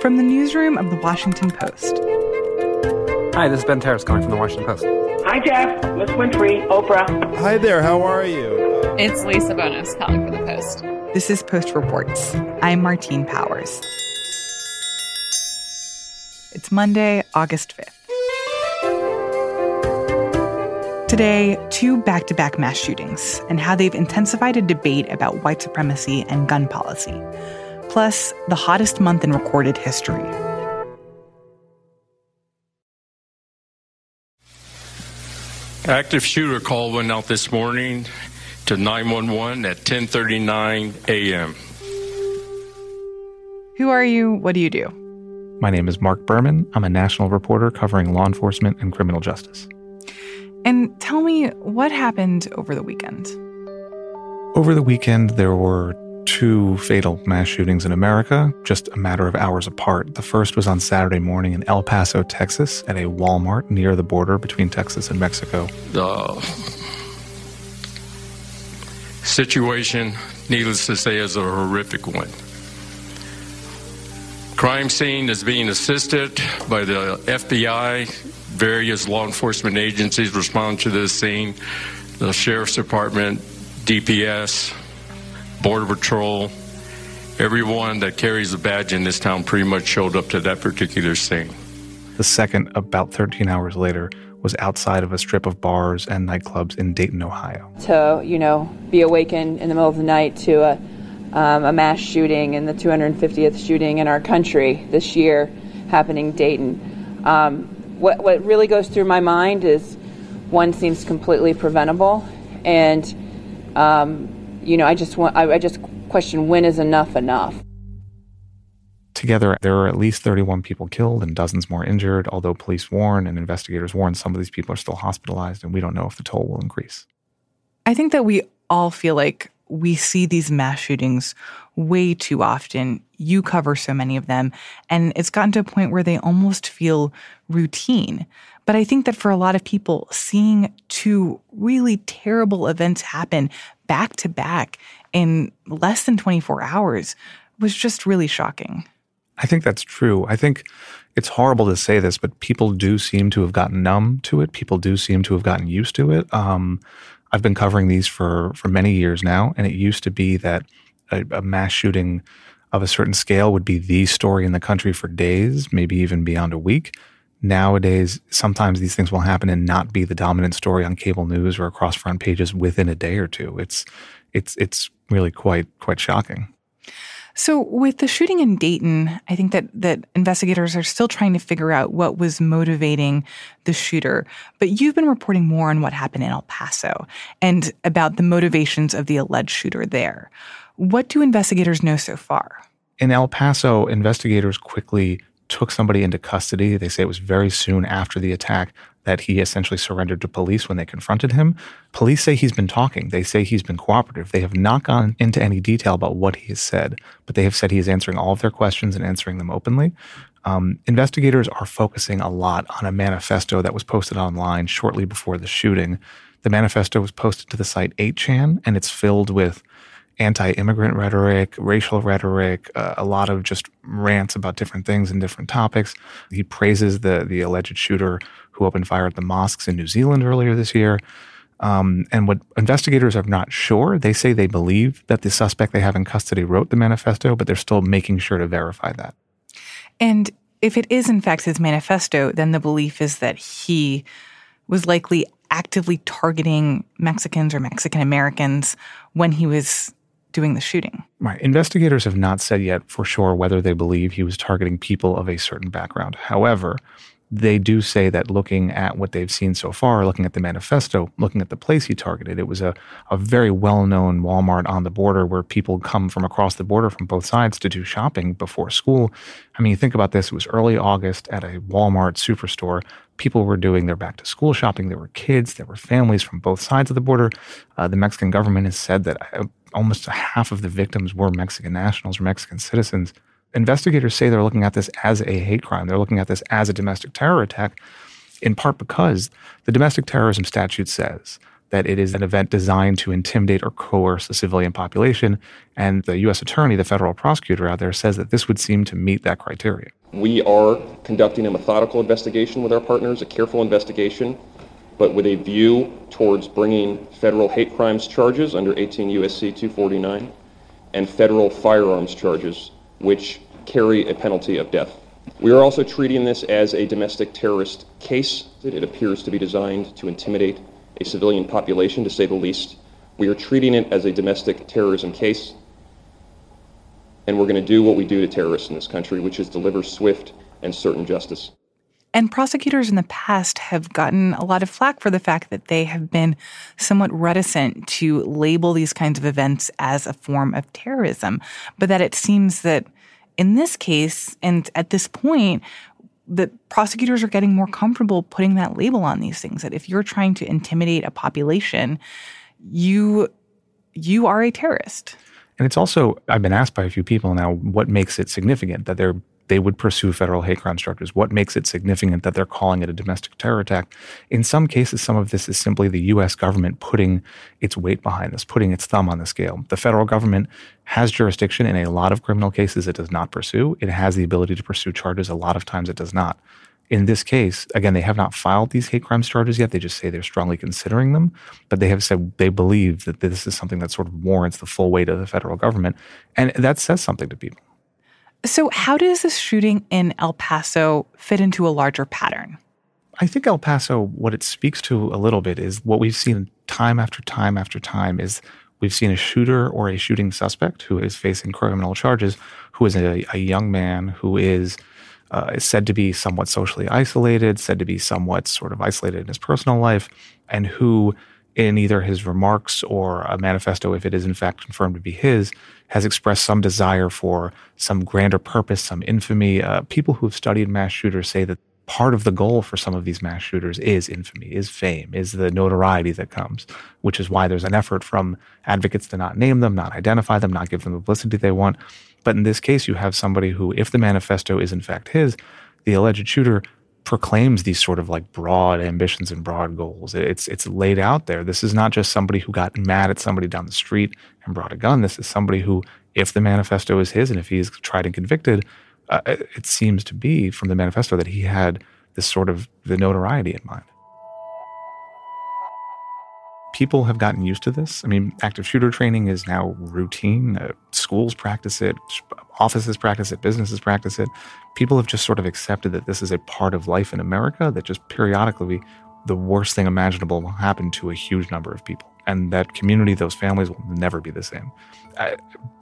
From the newsroom of the Washington Post. Hi, this is Ben Terris calling from the Washington Post. Hi, Jeff. Miss Winfrey, Oprah. Hi there, how are you? It's Lisa Bonos calling for the Post. This is Post Reports. I'm Martine Powers. It's Monday, August 5th. Today, two back to back mass shootings and how they've intensified a debate about white supremacy and gun policy, plus the hottest month in recorded history. Active shooter call went out this morning to 911 at 10:39 a.m. Who are you? What do you do? My name is Mark Berman. I'm a national reporter covering law enforcement and criminal justice. And tell me what happened over the weekend. Over the weekend, there were two fatal mass shootings in America, just a matter of hours apart. The first was on Saturday morning in El Paso, Texas, at a Walmart near the border between Texas and Mexico. The situation, needless to say, is a horrific one. Crime scene is being assisted by the FBI. Various law enforcement agencies respond to this scene. The Sheriff's Department, DPS, Border Patrol, everyone that carries a badge in this town pretty much showed up to that particular scene. The second, about 13 hours later, was outside of a strip of bars and nightclubs in Dayton, Ohio. To, you know, be awakened in the middle of the night to a, um, a mass shooting and the 250th shooting in our country this year happening Dayton. Um, what, what really goes through my mind is one seems completely preventable, and um, you know, I just want, I, I just question when is enough enough. Together, there are at least 31 people killed and dozens more injured, although police warn and investigators warn some of these people are still hospitalized, and we don't know if the toll will increase. I think that we all feel like we see these mass shootings way too often. You cover so many of them, and it's gotten to a point where they almost feel routine. But I think that for a lot of people, seeing two really terrible events happen back to back in less than 24 hours was just really shocking. I think that's true. I think it's horrible to say this, but people do seem to have gotten numb to it. People do seem to have gotten used to it. Um, I've been covering these for for many years now, and it used to be that a, a mass shooting of a certain scale would be the story in the country for days, maybe even beyond a week. Nowadays, sometimes these things will happen and not be the dominant story on cable news or across front pages within a day or two. It's it's it's really quite quite shocking. So with the shooting in Dayton, I think that that investigators are still trying to figure out what was motivating the shooter. But you've been reporting more on what happened in El Paso and about the motivations of the alleged shooter there. What do investigators know so far? In El Paso, investigators quickly took somebody into custody. They say it was very soon after the attack that he essentially surrendered to police when they confronted him. Police say he's been talking. They say he's been cooperative. They have not gone into any detail about what he has said, but they have said he is answering all of their questions and answering them openly. Um, investigators are focusing a lot on a manifesto that was posted online shortly before the shooting. The manifesto was posted to the site 8chan, and it's filled with anti-immigrant rhetoric, racial rhetoric, uh, a lot of just rants about different things and different topics. He praises the the alleged shooter who opened fire at the mosques in New Zealand earlier this year. Um, and what investigators are not sure, they say they believe that the suspect they have in custody wrote the manifesto, but they're still making sure to verify that. And if it is in fact his manifesto, then the belief is that he was likely actively targeting Mexicans or Mexican Americans when he was doing the shooting. Right. Investigators have not said yet for sure whether they believe he was targeting people of a certain background. However, they do say that looking at what they've seen so far, looking at the manifesto, looking at the place he targeted, it was a, a very well known Walmart on the border where people come from across the border from both sides to do shopping before school. I mean, you think about this, it was early August at a Walmart superstore. People were doing their back to school shopping. There were kids, there were families from both sides of the border. Uh, the Mexican government has said that uh, almost half of the victims were Mexican nationals or Mexican citizens investigators say they're looking at this as a hate crime. They're looking at this as a domestic terror attack, in part because the domestic terrorism statute says that it is an event designed to intimidate or coerce a civilian population. And the U.S. attorney, the federal prosecutor out there, says that this would seem to meet that criteria. We are conducting a methodical investigation with our partners, a careful investigation, but with a view towards bringing federal hate crimes charges under 18 U.S.C. 249 and federal firearms charges, which carry a penalty of death. We are also treating this as a domestic terrorist case. It appears to be designed to intimidate a civilian population, to say the least. We are treating it as a domestic terrorism case, and we're going to do what we do to terrorists in this country, which is deliver swift and certain justice. And prosecutors in the past have gotten a lot of flack for the fact that they have been somewhat reticent to label these kinds of events as a form of terrorism, but that it seems that in this case, and at this point, that prosecutors are getting more comfortable putting that label on these things that if you're trying to intimidate a population you you are a terrorist. And it's also i've been asked by a few people now what makes it significant that they're they would pursue federal hate crime charges. What makes it significant that they're calling it a domestic terror attack? In some cases, some of this is simply the U.S. government putting its weight behind this, putting its thumb on the scale. The federal government has jurisdiction in a lot of criminal cases it does not pursue. It has the ability to pursue charges. A lot of times it does not. In this case, again, they have not filed these hate crimes charges yet. They just say they're strongly considering them, but they have said they believe that this is something that sort of warrants the full weight of the federal government. And that says something to people. So, how does this shooting in El Paso fit into a larger pattern? I think El Paso, what it speaks to a little bit is what we've seen time after time after time is we've seen a shooter or a shooting suspect who is facing criminal charges, who is a, a young man who is, uh, is said to be somewhat socially isolated, said to be somewhat sort of isolated in his personal life, and who, in either his remarks or a manifesto, if it is in fact confirmed to be his, has expressed some desire for some grander purpose, some infamy. Uh, people who have studied mass shooters say that part of the goal for some of these mass shooters is infamy, is fame, is the notoriety that comes, which is why there's an effort from advocates to not name them, not identify them, not give them the publicity they want. But in this case, you have somebody who, if the manifesto is in fact his, the alleged shooter proclaims these sort of like broad ambitions and broad goals. It's it's laid out there. This is not just somebody who got mad at somebody down the street and brought a gun. This is somebody who, if the manifesto is his and if he's tried and convicted, uh, it seems to be from the manifesto that he had this sort of the notoriety in mind. People have gotten used to this. I mean, active shooter training is now routine. Uh, schools practice it, offices practice it, businesses practice it. People have just sort of accepted that this is a part of life in America, that just periodically the worst thing imaginable will happen to a huge number of people. And that community, those families will never be the same. I,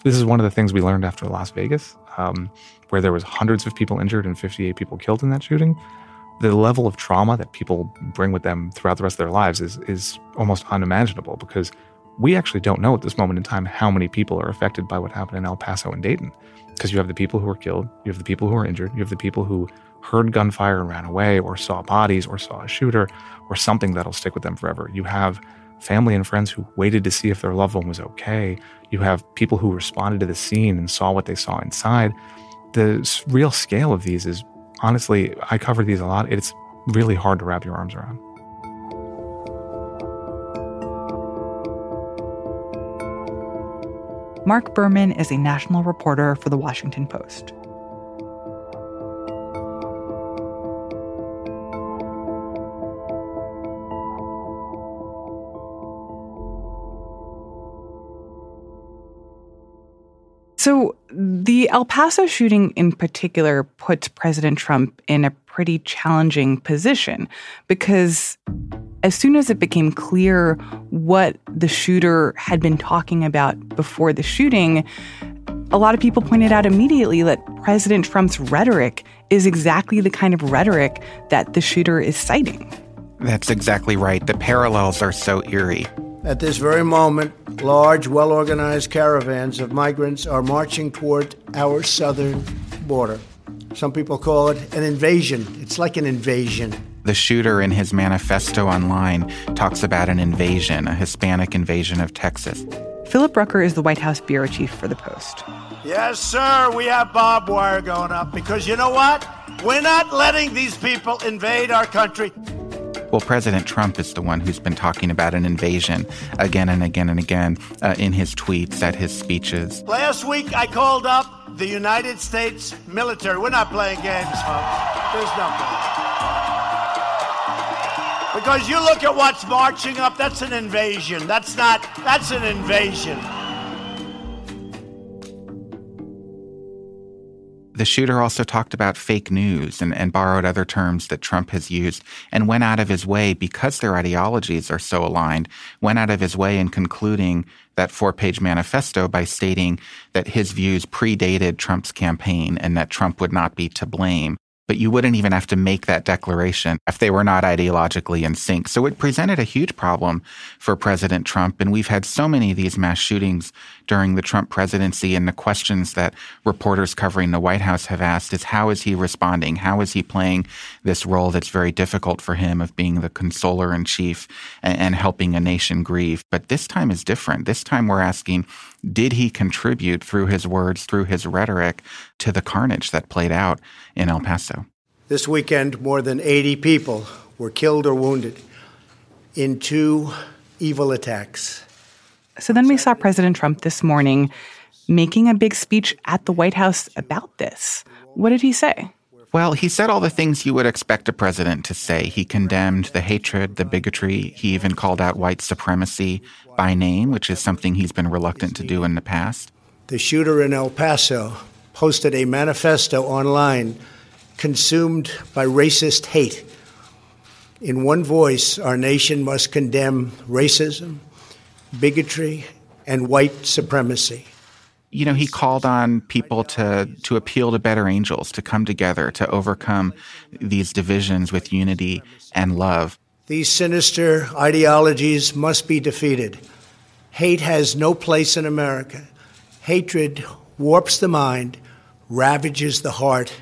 this is one of the things we learned after Las Vegas, um, where there was hundreds of people injured and 58 people killed in that shooting. The level of trauma that people bring with them throughout the rest of their lives is, is almost unimaginable because we actually don't know at this moment in time how many people are affected by what happened in El Paso and Dayton. Because you have the people who were killed, you have the people who were injured, you have the people who heard gunfire and ran away, or saw bodies, or saw a shooter, or something that'll stick with them forever. You have family and friends who waited to see if their loved one was okay. You have people who responded to the scene and saw what they saw inside. The real scale of these is honestly, I cover these a lot. It's really hard to wrap your arms around. Mark Berman is a national reporter for The Washington Post. So, the El Paso shooting in particular puts President Trump in a pretty challenging position because as soon as it became clear what the shooter had been talking about before the shooting, a lot of people pointed out immediately that President Trump's rhetoric is exactly the kind of rhetoric that the shooter is citing. That's exactly right. The parallels are so eerie. At this very moment, large, well organized caravans of migrants are marching toward our southern border. Some people call it an invasion. It's like an invasion. The shooter in his manifesto online talks about an invasion, a Hispanic invasion of Texas. Philip Rucker is the White House bureau chief for The Post. Yes, sir, we have barbed wire going up because you know what? We're not letting these people invade our country. Well, President Trump is the one who's been talking about an invasion again and again and again uh, in his tweets, at his speeches. Last week, I called up the United States military. We're not playing games, folks. There's no because you look at what's marching up, that's an invasion. That's not, that's an invasion. The shooter also talked about fake news and, and borrowed other terms that Trump has used and went out of his way because their ideologies are so aligned, went out of his way in concluding that four page manifesto by stating that his views predated Trump's campaign and that Trump would not be to blame but you wouldn't even have to make that declaration if they were not ideologically in sync. So it presented a huge problem for President Trump. And we've had so many of these mass shootings during the Trump presidency. And the questions that reporters covering the White House have asked is how is he responding? How is he playing this role that's very difficult for him of being the consoler in chief and, and helping a nation grieve? But this time is different. This time we're asking, did he contribute through his words, through his rhetoric, to the carnage that played out in El Paso? This weekend, more than 80 people were killed or wounded in two evil attacks. So then we saw President Trump this morning making a big speech at the White House about this. What did he say? Well, he said all the things you would expect a president to say. He condemned the hatred, the bigotry. He even called out white supremacy by name, which is something he's been reluctant to do in the past. The shooter in El Paso posted a manifesto online consumed by racist hate. In one voice, our nation must condemn racism, bigotry, and white supremacy you know, he called on people to to appeal to better angels, to come together, to overcome these divisions with unity and love. These sinister ideologies must be defeated. Hate has no place in America. Hatred warps the mind, ravages the heart,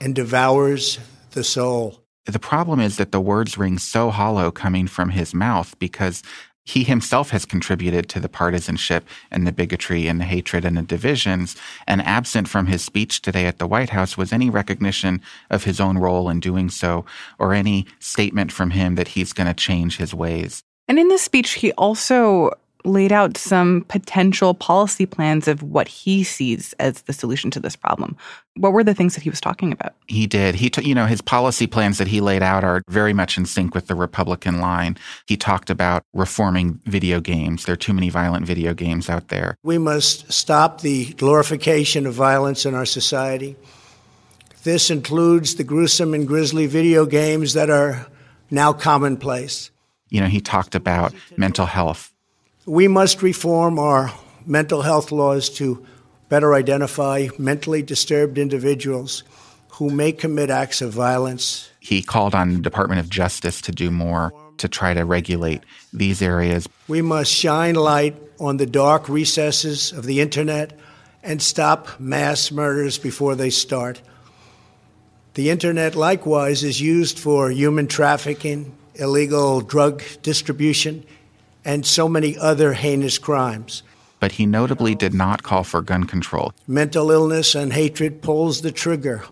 and devours the soul. The problem is that the words ring so hollow coming from his mouth because he himself has contributed to the partisanship and the bigotry and the hatred and the divisions. And absent from his speech today at the White House was any recognition of his own role in doing so or any statement from him that he's going to change his ways. And in this speech, he also laid out some potential policy plans of what he sees as the solution to this problem. What were the things that he was talking about? He did. He, t- you know, his policy plans that he laid out are very much in sync with the Republican line. He talked about reforming video games. There are too many violent video games out there. We must stop the glorification of violence in our society. This includes the gruesome and grisly video games that are now commonplace. You know, he talked about mental health we must reform our mental health laws to better identify mentally disturbed individuals who may commit acts of violence. He called on the Department of Justice to do more to try to regulate these areas. We must shine light on the dark recesses of the internet and stop mass murders before they start. The internet, likewise, is used for human trafficking, illegal drug distribution, and so many other heinous crimes. But he notably did not call for gun control. Mental illness and hatred pulls the trigger,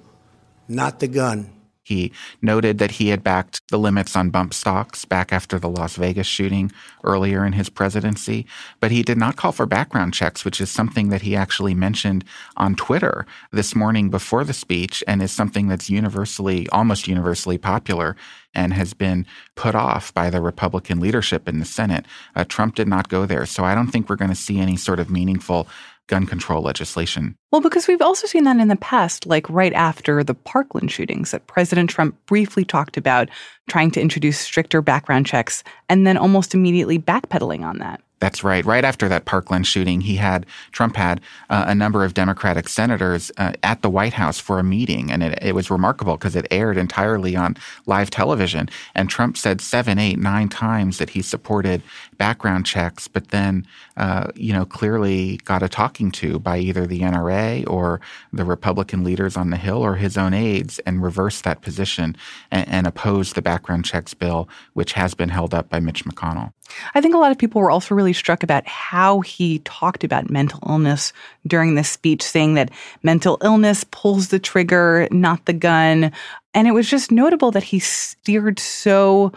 not the gun. He noted that he had backed the limits on bump stocks back after the Las Vegas shooting earlier in his presidency, but he did not call for background checks, which is something that he actually mentioned on Twitter this morning before the speech and is something that's universally, almost universally popular and has been put off by the Republican leadership in the Senate. Uh, Trump did not go there. So I don't think we're going to see any sort of meaningful gun control legislation. Well, because we've also seen that in the past, like right after the Parkland shootings, that President Trump briefly talked about trying to introduce stricter background checks and then almost immediately backpedaling on that. That's right. Right after that Parkland shooting, he had Trump had uh, a number of Democratic senators uh, at the White House for a meeting, and it, it was remarkable because it aired entirely on live television. And Trump said seven, eight, nine times that he supported background checks, but then, uh, you know, clearly got a talking to by either the NRA or the Republican leaders on the Hill or his own aides, and reversed that position and, and opposed the background checks bill, which has been held up by Mitch McConnell. I think a lot of people were also really struck about how he talked about mental illness during this speech, saying that mental illness pulls the trigger, not the gun. And it was just notable that he steered so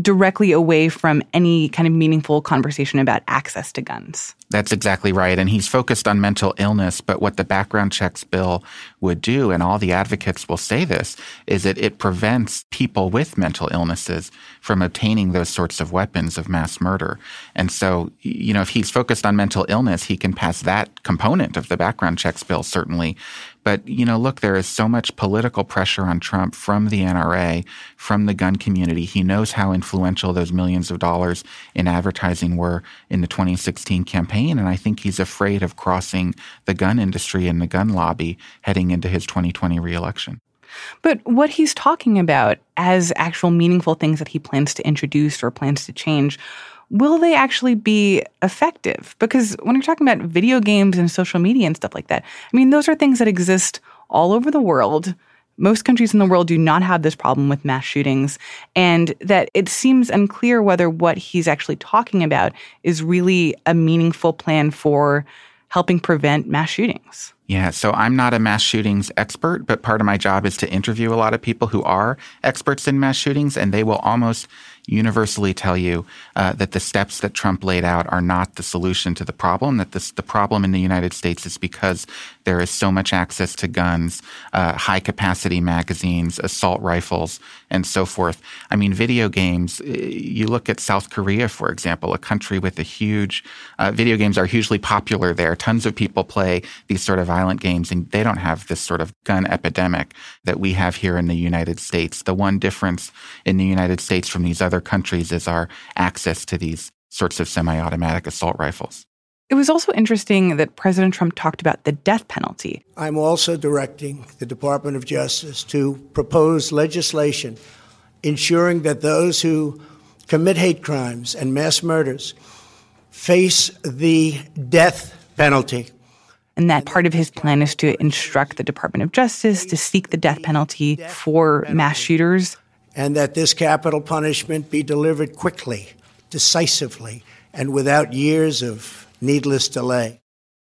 directly away from any kind of meaningful conversation about access to guns. That's exactly right. And he's focused on mental illness. But what the background checks bill would do, and all the advocates will say this, is that it prevents people with mental illnesses from obtaining those sorts of weapons of mass murder. And so, you know, if he's focused on mental illness, he can pass that component of the background checks bill, certainly. But, you know, look, there is so much political pressure on Trump from the NRA, from the gun community. He knows how influential those millions of dollars in advertising were in the 2016 campaign. And I think he's afraid of crossing the gun industry and the gun lobby heading into his 2020 reelection. But what he's talking about as actual meaningful things that he plans to introduce or plans to change will they actually be effective? Because when you're talking about video games and social media and stuff like that, I mean, those are things that exist all over the world. Most countries in the world do not have this problem with mass shootings, and that it seems unclear whether what he's actually talking about is really a meaningful plan for helping prevent mass shootings. Yeah, so I'm not a mass shootings expert, but part of my job is to interview a lot of people who are experts in mass shootings, and they will almost universally tell you uh, that the steps that Trump laid out are not the solution to the problem, that this, the problem in the United States is because there is so much access to guns, uh, high capacity magazines, assault rifles, and so forth. I mean, video games, uh, you look at South Korea, for example, a country with a huge, uh, video games are hugely popular there. Tons of people play these sort of violent games, and they don't have this sort of gun epidemic that we have here in the United States. The one difference in the United States from these other countries is our access to these sorts of semi automatic assault rifles. It was also interesting that President Trump talked about the death penalty. I'm also directing the Department of Justice to propose legislation ensuring that those who commit hate crimes and mass murders face the death penalty. And that part of his plan is to instruct the Department of Justice to seek the death penalty for mass shooters. And that this capital punishment be delivered quickly, decisively, and without years of needless delay.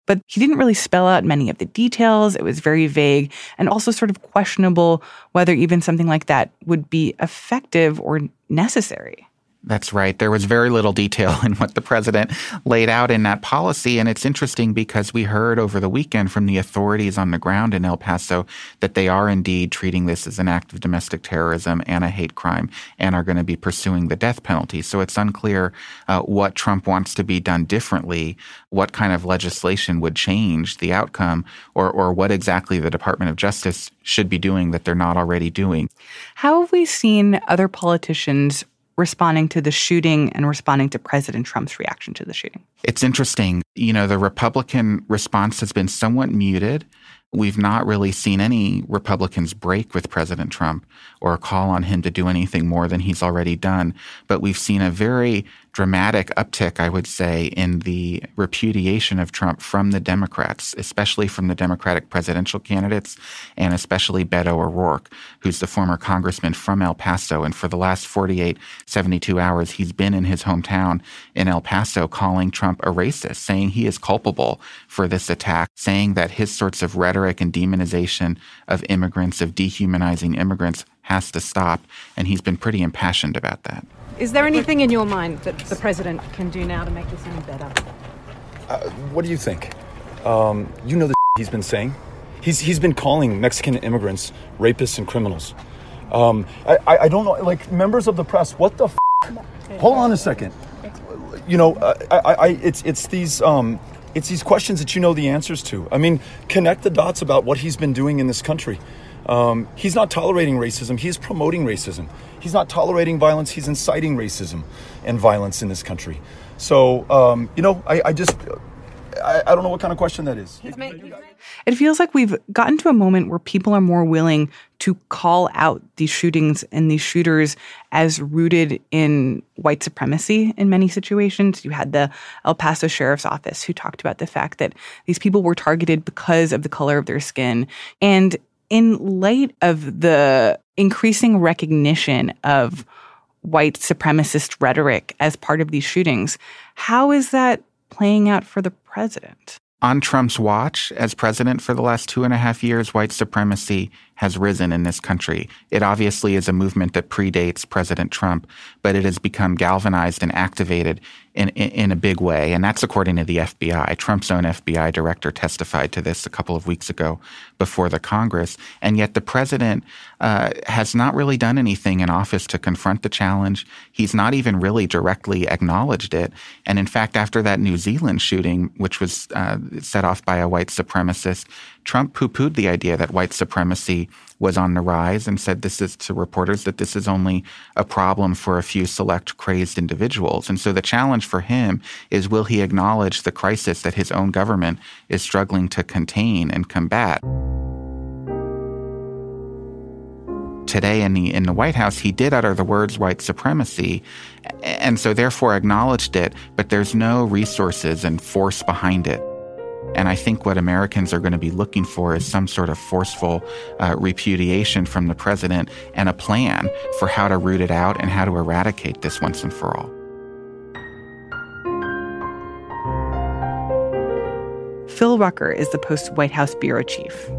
But he didn't really spell out many of the details. It was very vague and also sort of questionable whether even something like that would be effective or necessary. That's right. There was very little detail in what the president laid out in that policy. And it's interesting because we heard over the weekend from the authorities on the ground in El Paso that they are indeed treating this as an act of domestic terrorism and a hate crime and are going to be pursuing the death penalty. So it's unclear uh, what Trump wants to be done differently, what kind of legislation would change the outcome, or, or what exactly the Department of Justice should be doing that they're not already doing. How have we seen other politicians responding to the shooting and responding to President Trump's reaction to the shooting? It's interesting. You know, the Republican response has been somewhat muted. We've not really seen any Republicans break with President Trump or call on him to do anything more than he's already done. But we've seen a very dramatic uptick, I would say, in the repudiation of Trump from the Democrats, especially from the Democratic presidential candidates, and especially Beto O'Rourke, who's the former congressman from El Paso. And for the last 48, 72 hours, he's been in his hometown in El Paso calling Trump a racist, saying he is culpable for this attack, saying that his sorts of rhetoric and demonization of immigrants, of dehumanizing immigrants, has to stop. And he's been pretty impassioned about that. Is there anything in your mind that the president can do now to make this any better? Uh, what do you think? Um, you know the he's been saying. He's he's been calling Mexican immigrants rapists and criminals. Um, I, I don't know, like members of the press. What the? F- Hold on a second. You know, I, I, I it's it's these um, it's these questions that you know the answers to. I mean, connect the dots about what he's been doing in this country. Um, he's not tolerating racism, he's promoting racism. He's not tolerating violence, he's inciting racism and violence in this country. So, um, you know, I, I just, I, I, don't know what kind of question that is. It feels like we've gotten to a moment where people are more willing to call out these shootings and these shooters as rooted in white supremacy in many situations. You had the El Paso Sheriff's Office who talked about the fact that these people were targeted because of the color of their skin. And in light of the increasing recognition of white supremacist rhetoric as part of these shootings, how is that playing out for the president? On Trump's watch as president for the last two and a half years, white supremacy has risen in this country. It obviously is a movement that predates President Trump, but it has become galvanized and activated in, in, in, a big way. And that's according to the FBI. Trump's own FBI director testified to this a couple of weeks ago before the Congress. And yet the president uh, has not really done anything in office to confront the challenge. He's not even really directly acknowledged it. And in fact, after that New Zealand shooting, which was uh, set off by a white supremacist, Trump poo pooed the idea that white supremacy was on the rise and said this is to reporters that this is only a problem for a few select crazed individuals. And so the challenge for him is will he acknowledge the crisis that his own government is struggling to contain and combat? Today in the in the White House, he did utter the words white supremacy, and so therefore acknowledged it, but there's no resources and force behind it. And I think what Americans are going to be looking for is some sort of forceful uh, repudiation from the president and a plan for how to root it out and how to eradicate this once and for all. Phil Rucker is the Post White House bureau chief.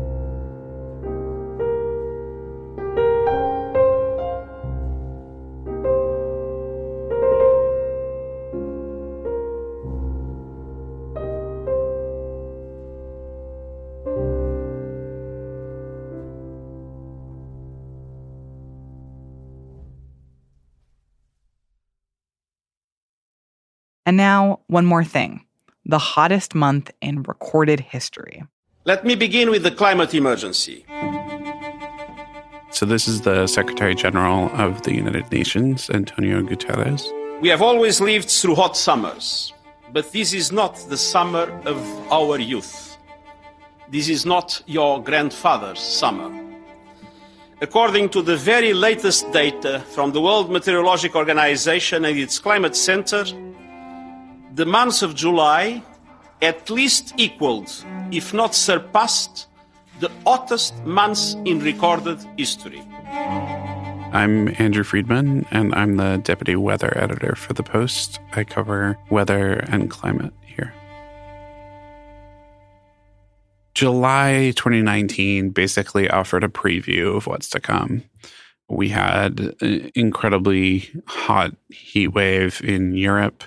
And now, one more thing the hottest month in recorded history. Let me begin with the climate emergency. So, this is the Secretary General of the United Nations, Antonio Guterres. We have always lived through hot summers, but this is not the summer of our youth. This is not your grandfather's summer. According to the very latest data from the World Meteorological Organization and its Climate Center, the month of July at least equaled, if not surpassed, the hottest months in recorded history. I'm Andrew Freedman, and I'm the deputy weather editor for The Post. I cover weather and climate here. July 2019 basically offered a preview of what's to come. We had an incredibly hot heat wave in Europe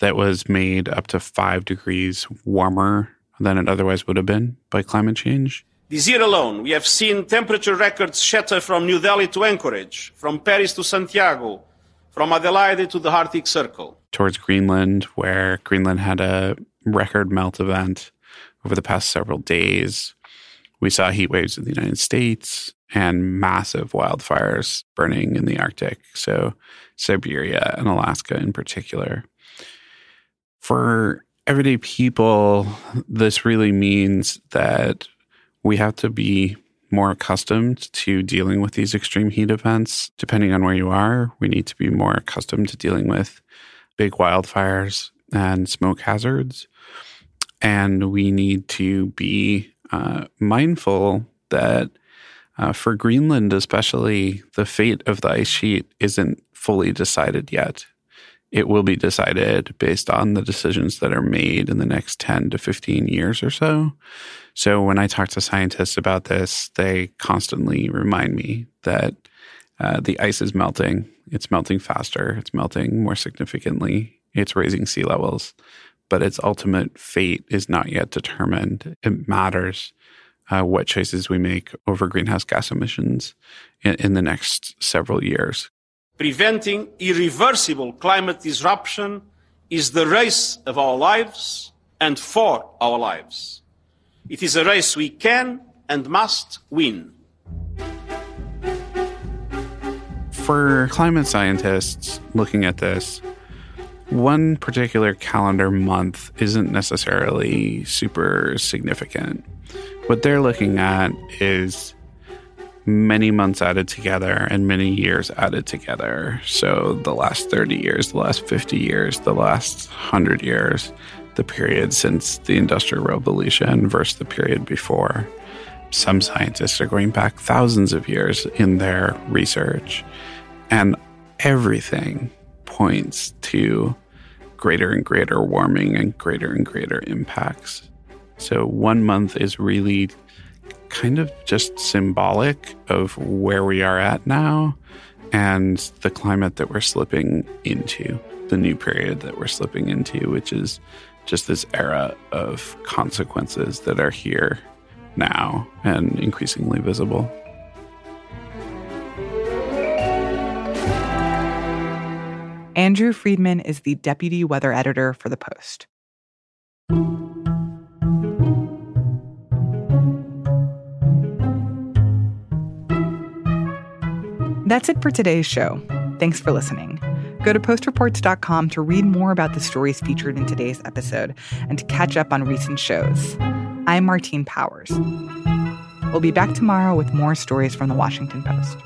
that was made up to five degrees warmer than it otherwise would have been by climate change. This year alone, we have seen temperature records shatter from New Delhi to Anchorage, from Paris to Santiago, from Adelaide to the Arctic Circle. Towards Greenland, where Greenland had a record melt event over the past several days. We saw heat waves in the United States and massive wildfires burning in the Arctic. So, Siberia and Alaska in particular for everyday people, this really means that we have to be more accustomed to dealing with these extreme heat events. Depending on where you are, we need to be more accustomed to dealing with big wildfires and smoke hazards. And we need to be uh, mindful that uh, for Greenland, especially, the fate of the ice sheet isn't fully decided yet it will be decided based on the decisions that are made in the next 10 to 15 years or so. So when I talk to scientists about this, they constantly remind me that uh, the ice is melting. It's melting faster. It's melting more significantly. It's raising sea levels, but its ultimate fate is not yet determined. It matters uh, what choices we make over greenhouse gas emissions in, in the next several years preventing irreversible climate disruption is the race of our lives and for our lives. It is a race we can and must win. For climate scientists looking at this, one particular calendar month isn't necessarily super significant. What they're looking at is many months added together and many years added together. So the last 30 years, the last 50 years, the last 100 years, the period since the Industrial Revolution versus the period before. Some scientists are going back thousands of years in their research, and everything points to greater and greater warming and greater and greater impacts. So one month is really kind of just symbolic of where we are at now and the climate that we're slipping into, the new period that we're slipping into, which is just this era of consequences that are here now and increasingly visible. Andrew Freedman is the deputy weather editor for The Post. That's it for today's show. Thanks for listening. Go to postreports.com to read more about the stories featured in today's episode and to catch up on recent shows. I'm Martine Powers. We'll be back tomorrow with more stories from the Washington Post.